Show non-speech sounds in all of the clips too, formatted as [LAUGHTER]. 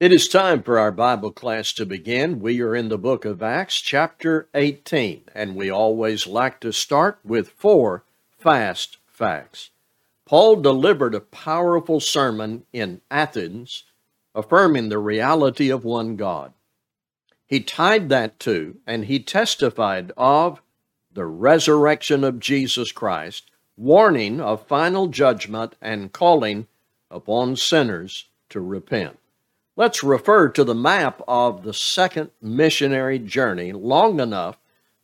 It is time for our Bible class to begin. We are in the book of Acts, chapter 18, and we always like to start with four fast facts. Paul delivered a powerful sermon in Athens, affirming the reality of one God. He tied that to, and he testified of, the resurrection of Jesus Christ, warning of final judgment and calling upon sinners to repent. Let's refer to the map of the second missionary journey long enough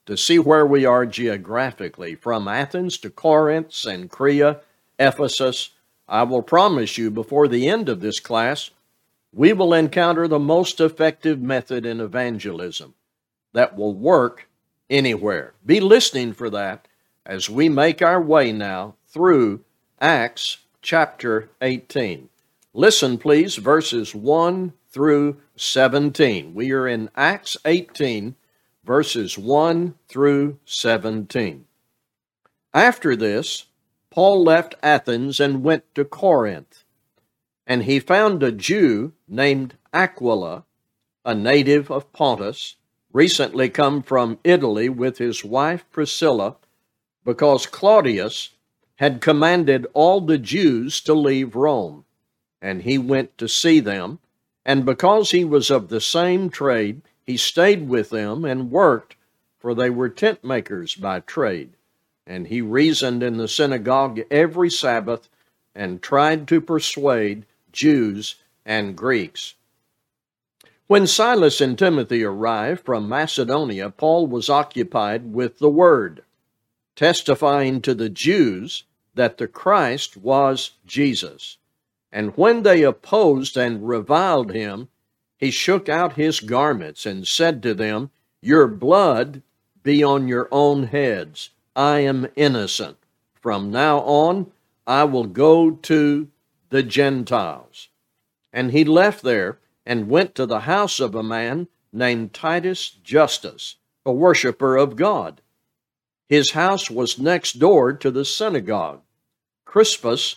to see where we are geographically from Athens to Corinth, Cenchrea, Ephesus. I will promise you before the end of this class, we will encounter the most effective method in evangelism that will work anywhere. Be listening for that as we make our way now through Acts chapter 18. Listen, please, verses 1 through 17. We are in Acts 18, verses 1 through 17. After this, Paul left Athens and went to Corinth. And he found a Jew named Aquila, a native of Pontus, recently come from Italy with his wife Priscilla, because Claudius had commanded all the Jews to leave Rome and he went to see them. And because he was of the same trade, he stayed with them and worked, for they were tent makers by trade. And he reasoned in the synagogue every Sabbath and tried to persuade Jews and Greeks. When Silas and Timothy arrived from Macedonia, Paul was occupied with the Word, testifying to the Jews that the Christ was Jesus. And when they opposed and reviled him, he shook out his garments and said to them, Your blood be on your own heads. I am innocent. From now on, I will go to the Gentiles. And he left there and went to the house of a man named Titus Justus, a worshiper of God. His house was next door to the synagogue. Crispus,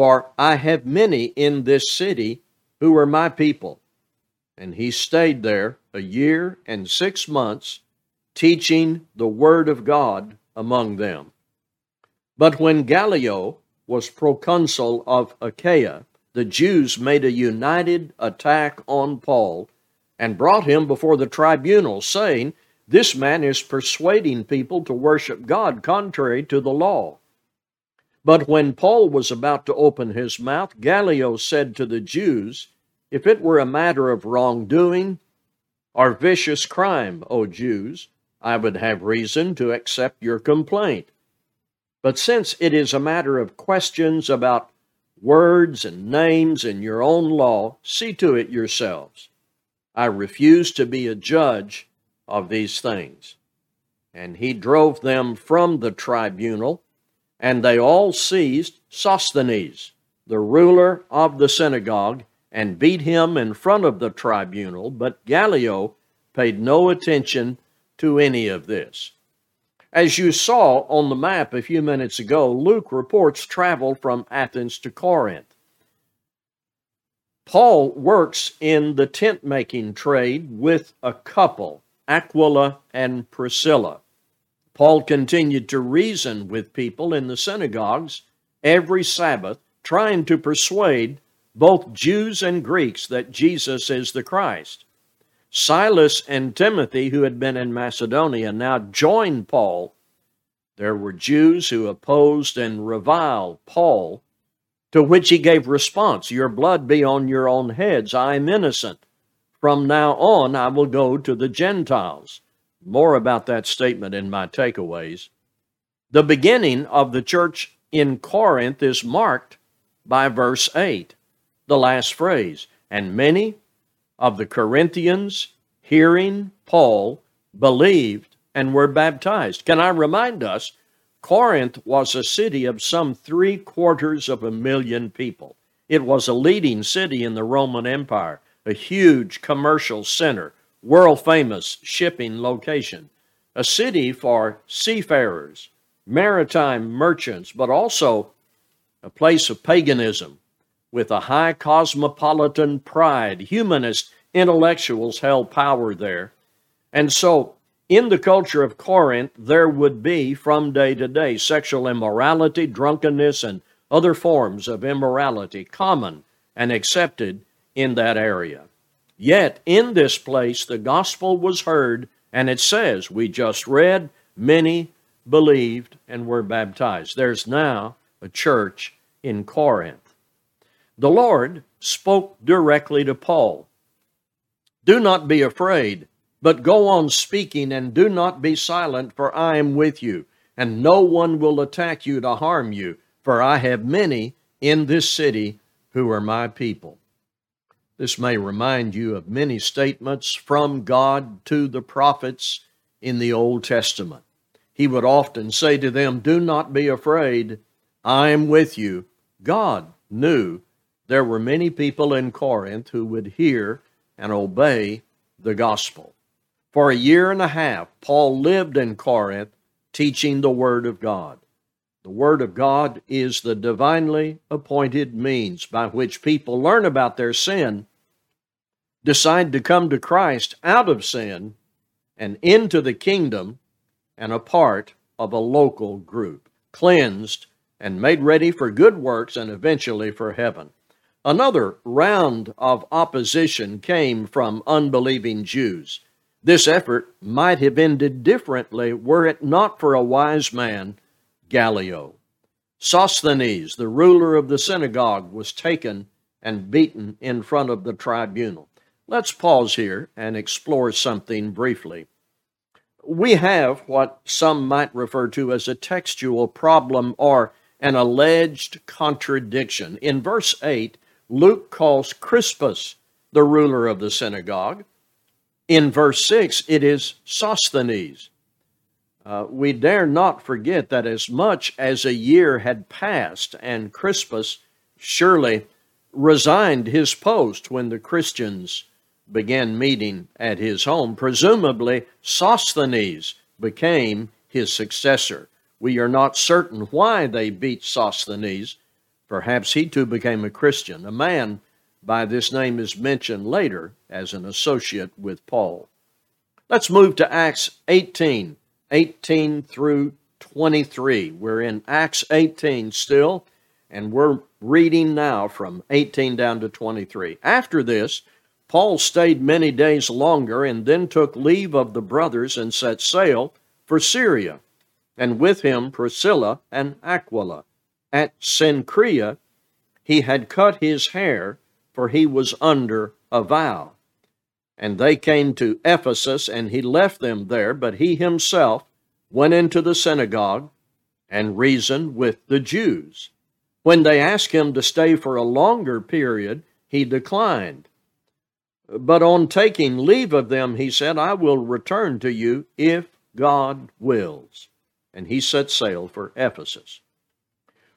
for I have many in this city who are my people. And he stayed there a year and six months, teaching the word of God among them. But when Gallio was proconsul of Achaia, the Jews made a united attack on Paul and brought him before the tribunal, saying, This man is persuading people to worship God contrary to the law. But when Paul was about to open his mouth, Gallio said to the Jews, If it were a matter of wrongdoing or vicious crime, O Jews, I would have reason to accept your complaint. But since it is a matter of questions about words and names in your own law, see to it yourselves. I refuse to be a judge of these things. And he drove them from the tribunal and they all seized Sosthenes, the ruler of the synagogue, and beat him in front of the tribunal, but Gallio paid no attention to any of this. As you saw on the map a few minutes ago, Luke reports travel from Athens to Corinth. Paul works in the tent making trade with a couple, Aquila and Priscilla. Paul continued to reason with people in the synagogues every Sabbath, trying to persuade both Jews and Greeks that Jesus is the Christ. Silas and Timothy, who had been in Macedonia, now joined Paul. There were Jews who opposed and reviled Paul, to which he gave response Your blood be on your own heads. I am innocent. From now on, I will go to the Gentiles. More about that statement in my takeaways. The beginning of the church in Corinth is marked by verse 8, the last phrase, and many of the Corinthians, hearing Paul, believed and were baptized. Can I remind us, Corinth was a city of some three quarters of a million people. It was a leading city in the Roman Empire, a huge commercial center, world famous shipping location, a city for seafarers, maritime merchants, but also a place of paganism with a high cosmopolitan pride. Humanist intellectuals held power there. And so in the culture of Corinth, there would be from day to day sexual immorality, drunkenness, and other forms of immorality common and accepted in that area. Yet in this place, the gospel was heard, and it says, we just read, many believed and were baptized. There's now a church in Corinth. The Lord spoke directly to Paul Do not be afraid but go on speaking and do not be silent, for I am with you, and no one will attack you to harm you, for I have many in this city who are my people. This may remind you of many statements from God to the prophets in the Old Testament. He would often say to them, Do not be afraid, I am with you. God knew there were many people in Corinth who would hear and obey the gospel. For a year and a half, Paul lived in Corinth teaching the Word of God. The Word of God is the divinely appointed means by which people learn about their sin, decide to come to Christ out of sin and into the kingdom and a part of a local group, cleansed and made ready for good works and eventually for heaven. Another round of opposition came from unbelieving Jews. This effort might have ended differently were it not for a wise man, Gallio. Sosthenes, the ruler of the synagogue, was taken and beaten in front of the tribunal. Let's pause here and explore something briefly. We have what some might refer to as a textual problem or an alleged contradiction. In verse 8, Luke calls Crispus the ruler of the synagogue, in verse 6, it is Sosthenes. Uh, we dare not forget that as much as a year had passed, and Crispus surely resigned his post when the Christians began meeting at his home. Presumably, Sosthenes became his successor. We are not certain why they beat Sosthenes. Perhaps he too became a Christian, a man by this name is mentioned later as an associate with Paul. Let's move to Acts 18, 18 through 23. We're in Acts 18 still, and we're reading now from 18 down to 23. After this, Paul stayed many days longer and then took leave of the brothers and set sail for Syria, and with him Priscilla and Aquila. At Cenchrea, he had cut his hair for he was under a vow. And they came to Ephesus, and he left them there, but he himself went into the synagogue and reasoned with the Jews. When they asked him to stay for a longer period, he declined. But on taking leave of them, he said, I will return to you if God wills. And he set sail for Ephesus.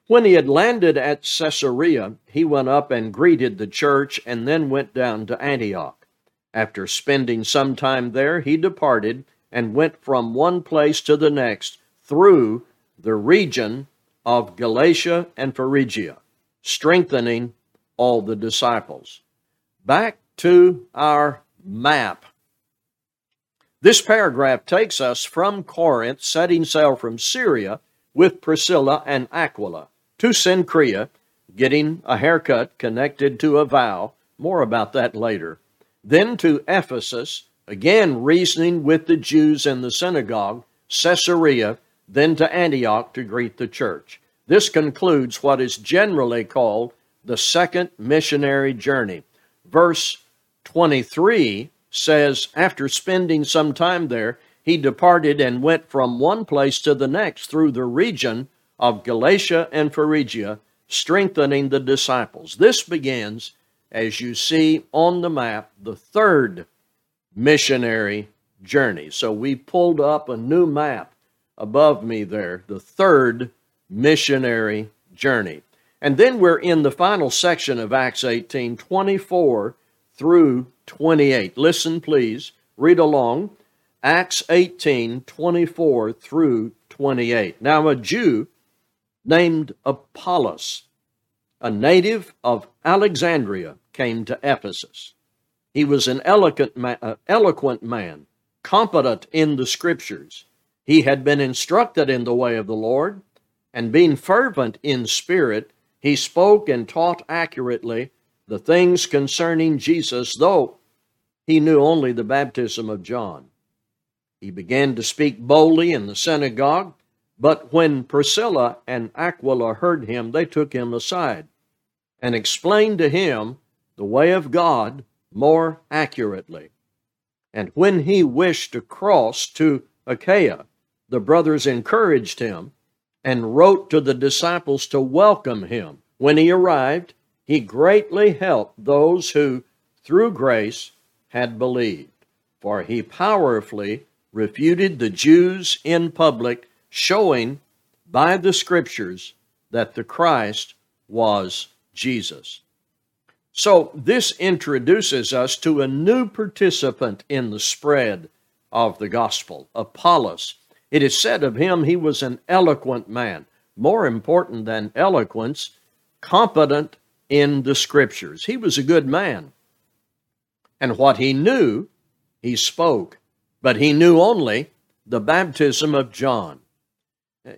When he had landed at Caesarea, he went up and greeted the church and then went down to Antioch. After spending some time there, he departed and went from one place to the next through the region of Galatia and Phrygia, strengthening all the disciples. Back to our map. This paragraph takes us from Corinth, setting sail from Syria with Priscilla and Aquila to Cenchrea, getting a haircut connected to a vow. More about that later. Then to Ephesus, again reasoning with the Jews in the synagogue, Caesarea, then to Antioch to greet the church. This concludes what is generally called the second missionary journey. Verse 23 says, After spending some time there, he departed and went from one place to the next through the region of Galatia and Phrygia, strengthening the disciples. This begins as you see on the map, the third missionary journey. So we pulled up a new map above me there, the third missionary journey. And then we're in the final section of Acts 18, 24 through 28. Listen, please, read along. Acts 18, 24 through 28. Now, a Jew named Apollos, a native of Alexandria, came to Ephesus. He was an eloquent, ma- uh, eloquent man, competent in the scriptures. He had been instructed in the way of the Lord, and being fervent in spirit, he spoke and taught accurately the things concerning Jesus, though he knew only the baptism of John. He began to speak boldly in the synagogue, but when Priscilla and Aquila heard him, they took him aside and explained to him the way of God more accurately. And when he wished to cross to Achaia, the brothers encouraged him and wrote to the disciples to welcome him. When he arrived, he greatly helped those who, through grace, had believed, for he powerfully refuted the Jews in public, showing by the Scriptures that the Christ was Jesus. So, this introduces us to a new participant in the spread of the gospel, Apollos. It is said of him he was an eloquent man. More important than eloquence, competent in the scriptures. He was a good man. And what he knew, he spoke but he knew only the baptism of John.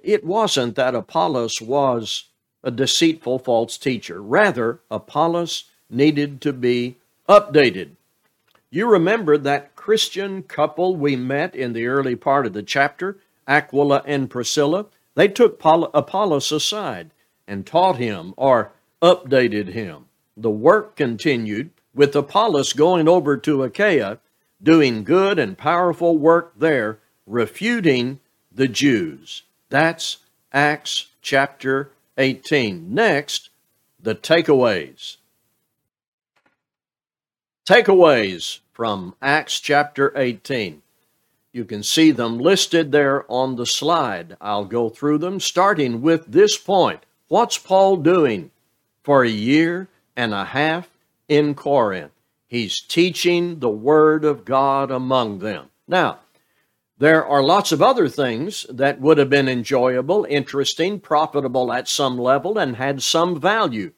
It wasn't that Apollos was a deceitful false teacher. Rather, Apollos needed to be updated. You remember that Christian couple we met in the early part of the chapter, Aquila and Priscilla? They took Apollos aside and taught him or updated him. The work continued with Apollos going over to Achaia doing good and powerful work there, refuting the Jews. That's Acts chapter 18. Next, the takeaways. Takeaways from Acts chapter 18. You can see them listed there on the slide. I'll go through them, starting with this point. What's Paul doing for a year and a half in Corinth? He's teaching the Word of God among them. Now, there are lots of other things that would have been enjoyable, interesting, profitable at some level, and had some value.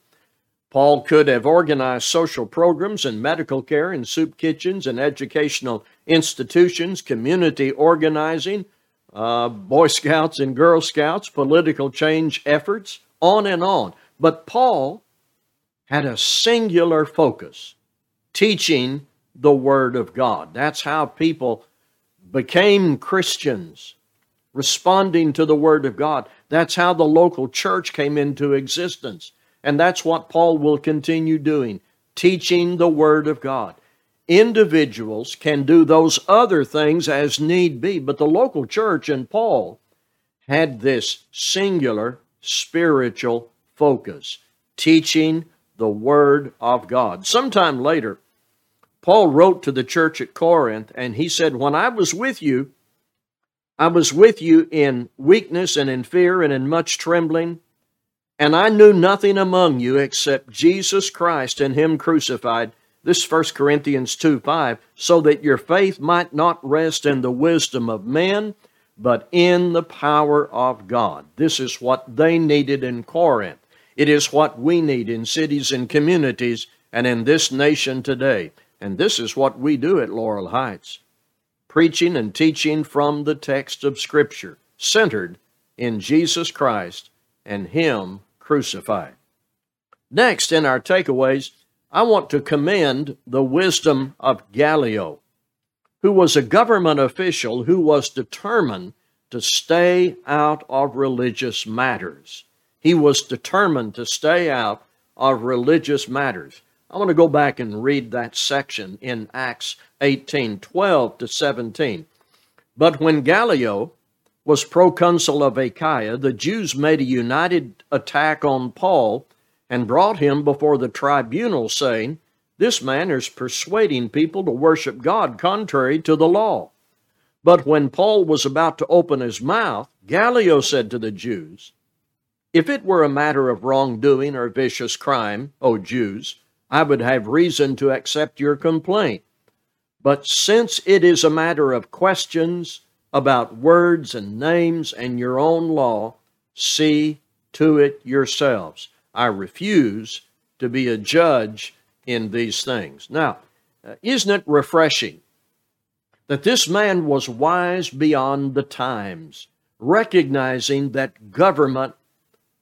Paul could have organized social programs and medical care in soup kitchens and educational institutions, community organizing, uh, Boy Scouts and Girl Scouts, political change efforts, on and on. But Paul had a singular focus teaching the Word of God. That's how people became Christians, responding to the Word of God. That's how the local church came into existence. And that's what Paul will continue doing, teaching the Word of God. Individuals can do those other things as need be, but the local church and Paul had this singular spiritual focus, teaching the Word of God. Sometime later, Paul wrote to the church at Corinth, and he said, When I was with you, I was with you in weakness and in fear and in much trembling, and I knew nothing among you except Jesus Christ and Him crucified. This 1 Corinthians 2 5, so that your faith might not rest in the wisdom of men, but in the power of God. This is what they needed in Corinth. It is what we need in cities and communities and in this nation today. And this is what we do at Laurel Heights preaching and teaching from the text of Scripture, centered in Jesus Christ and Him crucified. Next, in our takeaways, I want to commend the wisdom of Gallio, who was a government official who was determined to stay out of religious matters. He was determined to stay out of religious matters. I want to go back and read that section in Acts 18 12 to 17. But when Gallio was proconsul of Achaia, the Jews made a united attack on Paul and brought him before the tribunal, saying, This man is persuading people to worship God contrary to the law. But when Paul was about to open his mouth, Gallio said to the Jews, If it were a matter of wrongdoing or vicious crime, O Jews, I would have reason to accept your complaint. But since it is a matter of questions about words and names and your own law, see to it yourselves. I refuse to be a judge in these things. Now, uh, isn't it refreshing that this man was wise beyond the times, recognizing that government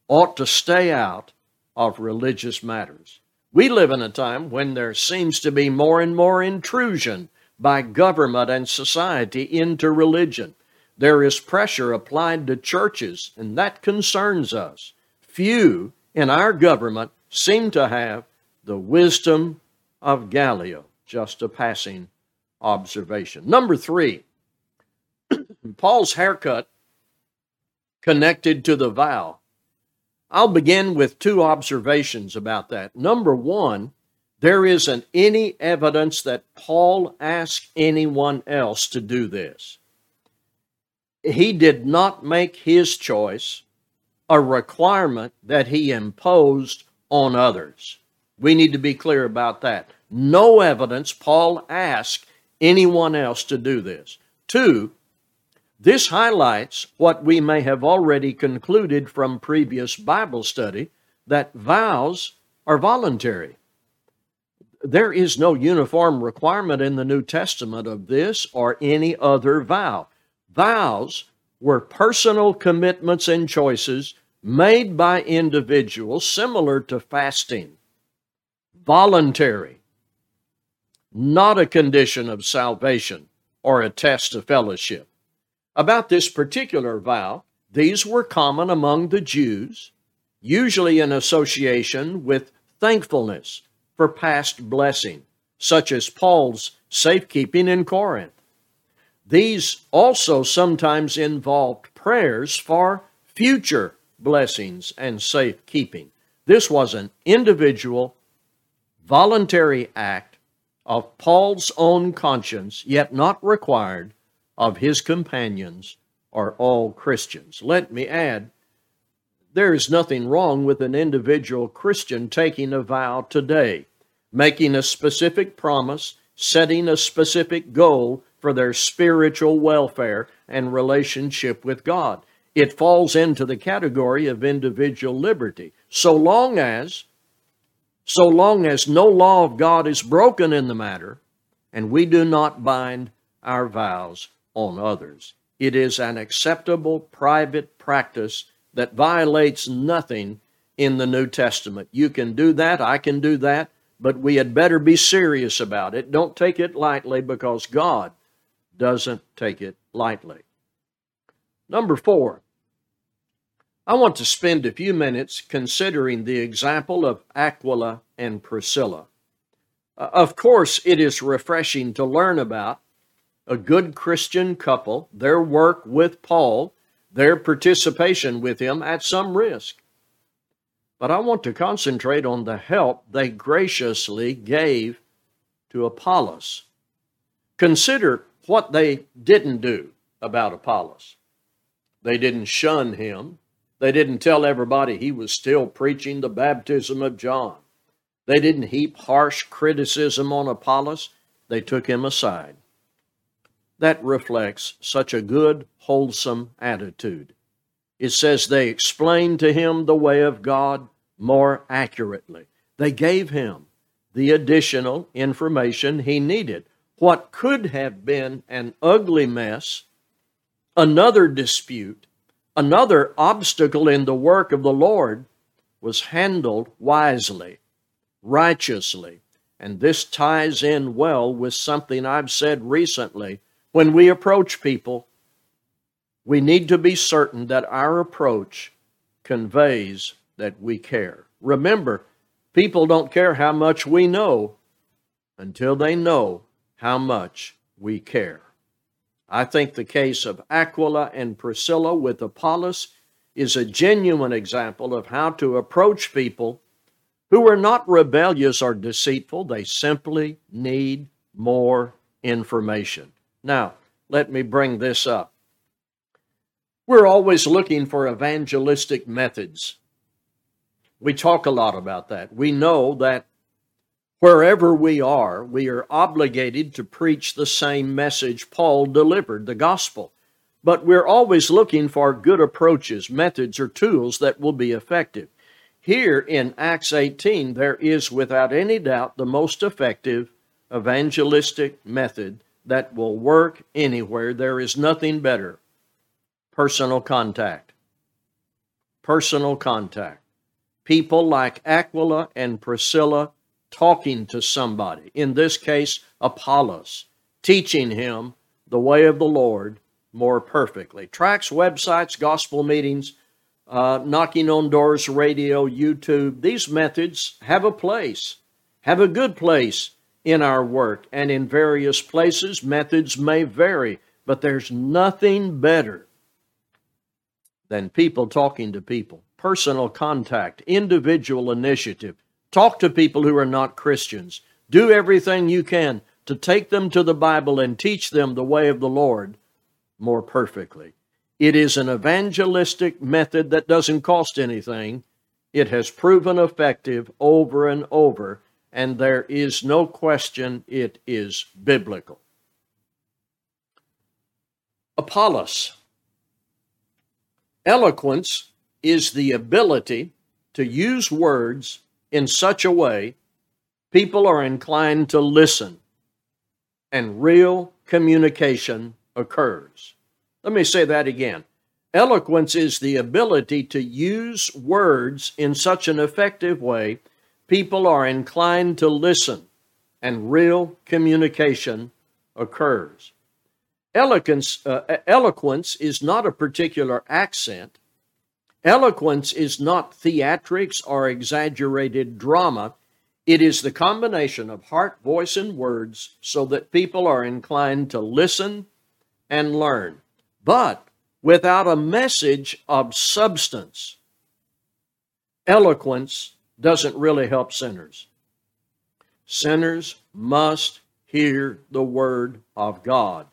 ought to stay out of religious matters? We live in a time when there seems to be more and more intrusion by government and society into religion. There is pressure applied to churches, and that concerns us. Few in our government seem to have the wisdom of Gallio. Just a passing observation. Number three, [CLEARS THROAT] Paul's haircut connected to the vow. I'll begin with two observations about that. Number one, there isn't any evidence that Paul asked anyone else to do this. He did not make his choice a requirement that he imposed on others. We need to be clear about that. No evidence Paul asked anyone else to do this. Two, this highlights what we may have already concluded from previous Bible study that vows are voluntary. There is no uniform requirement in the New Testament of this or any other vow. Vows were personal commitments and choices made by individuals similar to fasting voluntary, not a condition of salvation or a test of fellowship. About this particular vow, these were common among the Jews, usually in association with thankfulness for past blessing, such as Paul's safekeeping in Corinth. These also sometimes involved prayers for future blessings and safekeeping. This was an individual voluntary act of Paul's own conscience, yet not required of his companions are all Christians. Let me add, there is nothing wrong with an individual Christian taking a vow today, making a specific promise, setting a specific goal for their spiritual welfare and relationship with God. It falls into the category of individual liberty, so long as so long as no law of God is broken in the matter, and we do not bind our vows on others. It is an acceptable private practice that violates nothing in the New Testament. You can do that, I can do that, but we had better be serious about it. Don't take it lightly because God doesn't take it lightly. Number four, I want to spend a few minutes considering the example of Aquila and Priscilla. Uh, of course, it is refreshing to learn about a good Christian couple, their work with Paul, their participation with him at some risk. But I want to concentrate on the help they graciously gave to Apollos. Consider what they didn't do about Apollos. They didn't shun him. They didn't tell everybody he was still preaching the baptism of John. They didn't heap harsh criticism on Apollos. They took him aside. That reflects such a good, wholesome attitude. It says they explained to him the way of God more accurately. They gave him the additional information he needed. What could have been an ugly mess, another dispute, Another obstacle in the work of the Lord was handled wisely, righteously. And this ties in well with something I've said recently. When we approach people, we need to be certain that our approach conveys that we care. Remember, people don't care how much we know until they know how much we care. I think the case of Aquila and Priscilla with Apollos is a genuine example of how to approach people who are not rebellious or deceitful. They simply need more information. Now, let me bring this up. We're always looking for evangelistic methods. We talk a lot about that. We know that wherever we are, we are obligated to preach the same message Paul delivered, the gospel. But we're always looking for good approaches, methods, or tools that will be effective. Here in Acts 18, there is without any doubt the most effective evangelistic method that will work anywhere. There is nothing better. Personal contact. Personal contact. People like Aquila and Priscilla talking to somebody, in this case, Apollos, teaching him the way of the Lord more perfectly. Tracks, websites, gospel meetings, uh, knocking on doors, radio, YouTube, these methods have a place, have a good place in our work. And in various places, methods may vary, but there's nothing better than people talking to people, personal contact, individual initiative. Talk to people who are not Christians. Do everything you can to take them to the Bible and teach them the way of the Lord more perfectly. It is an evangelistic method that doesn't cost anything. It has proven effective over and over, and there is no question it is biblical. Apollos. Eloquence is the ability to use words in such a way people are inclined to listen and real communication occurs. Let me say that again. Eloquence is the ability to use words in such an effective way people are inclined to listen and real communication occurs. Eloquence, uh, eloquence is not a particular accent. Eloquence is not theatrics or exaggerated drama. It is the combination of heart, voice, and words so that people are inclined to listen and learn, but without a message of substance. Eloquence doesn't really help sinners. Sinners must hear the word of God.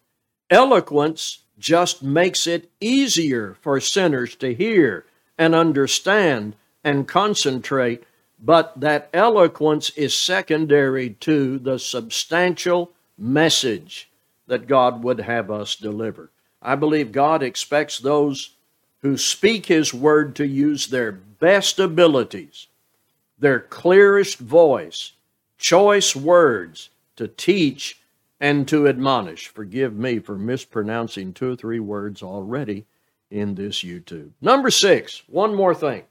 Eloquence just makes it easier for sinners to hear and understand and concentrate, but that eloquence is secondary to the substantial message that God would have us deliver. I believe God expects those who speak His word to use their best abilities, their clearest voice, choice words to teach and to admonish. Forgive me for mispronouncing two or three words already in this YouTube. Number six, one more thing.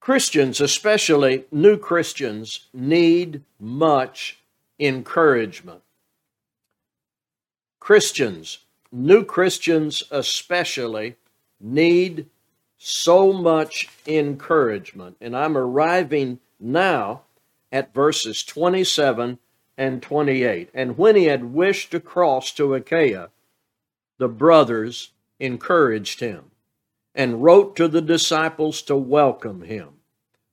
Christians, especially new Christians, need much encouragement. Christians, new Christians especially, need so much encouragement. And I'm arriving now at verses 27 and 28. And when he had wished to cross to Achaia, the brothers encouraged him and wrote to the disciples to welcome him.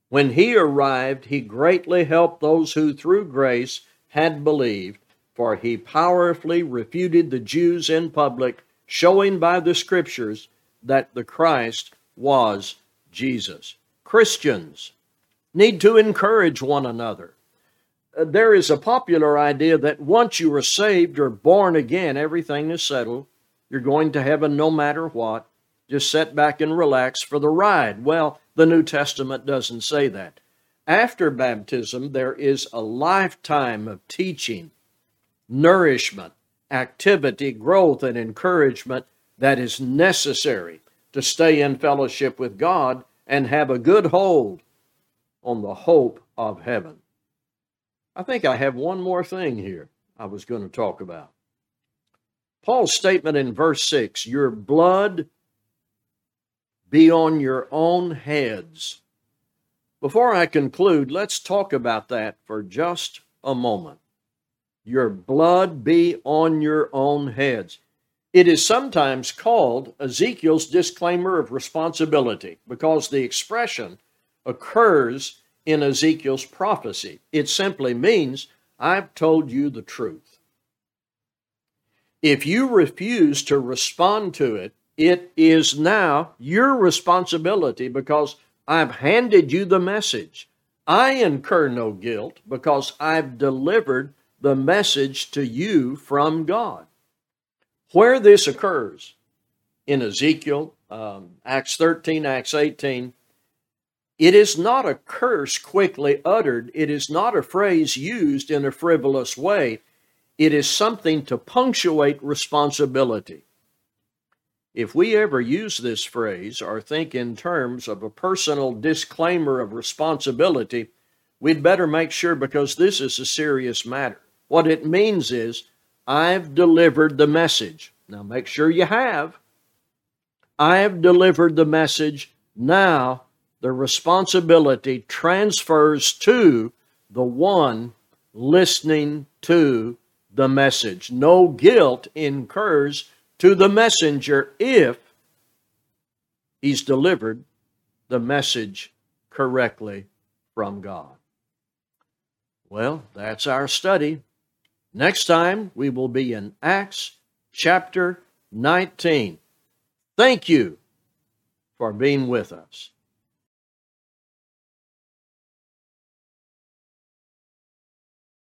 When he arrived, he greatly helped those who through grace had believed, for he powerfully refuted the Jews in public, showing by the scriptures that the Christ was Jesus. Christians need to encourage one another. Uh, there is a popular idea that once you are saved or born again, everything is settled. You're going to heaven no matter what. Just sit back and relax for the ride. Well, the New Testament doesn't say that. After baptism, there is a lifetime of teaching, nourishment, activity, growth, and encouragement that is necessary to stay in fellowship with God and have a good hold on the hope of heaven. I think I have one more thing here I was going to talk about. Paul's statement in verse 6 Your blood be on your own heads. Before I conclude, let's talk about that for just a moment. Your blood be on your own heads. It is sometimes called Ezekiel's disclaimer of responsibility because the expression occurs in Ezekiel's prophecy. It simply means, I've told you the truth. If you refuse to respond to it, it is now your responsibility because I've handed you the message. I incur no guilt because I've delivered the message to you from God. Where this occurs, in Ezekiel, um, Acts 13, Acts 18, it is not a curse quickly uttered. It is not a phrase used in a frivolous way. It is something to punctuate responsibility. If we ever use this phrase or think in terms of a personal disclaimer of responsibility, we'd better make sure because this is a serious matter. What it means is, I've delivered the message. Now make sure you have. I have delivered the message. Now the responsibility transfers to the one listening to the message. No guilt incurs to the messenger if he's delivered the message correctly from God. Well, that's our study. Next time we will be in Acts chapter 19. Thank you for being with us.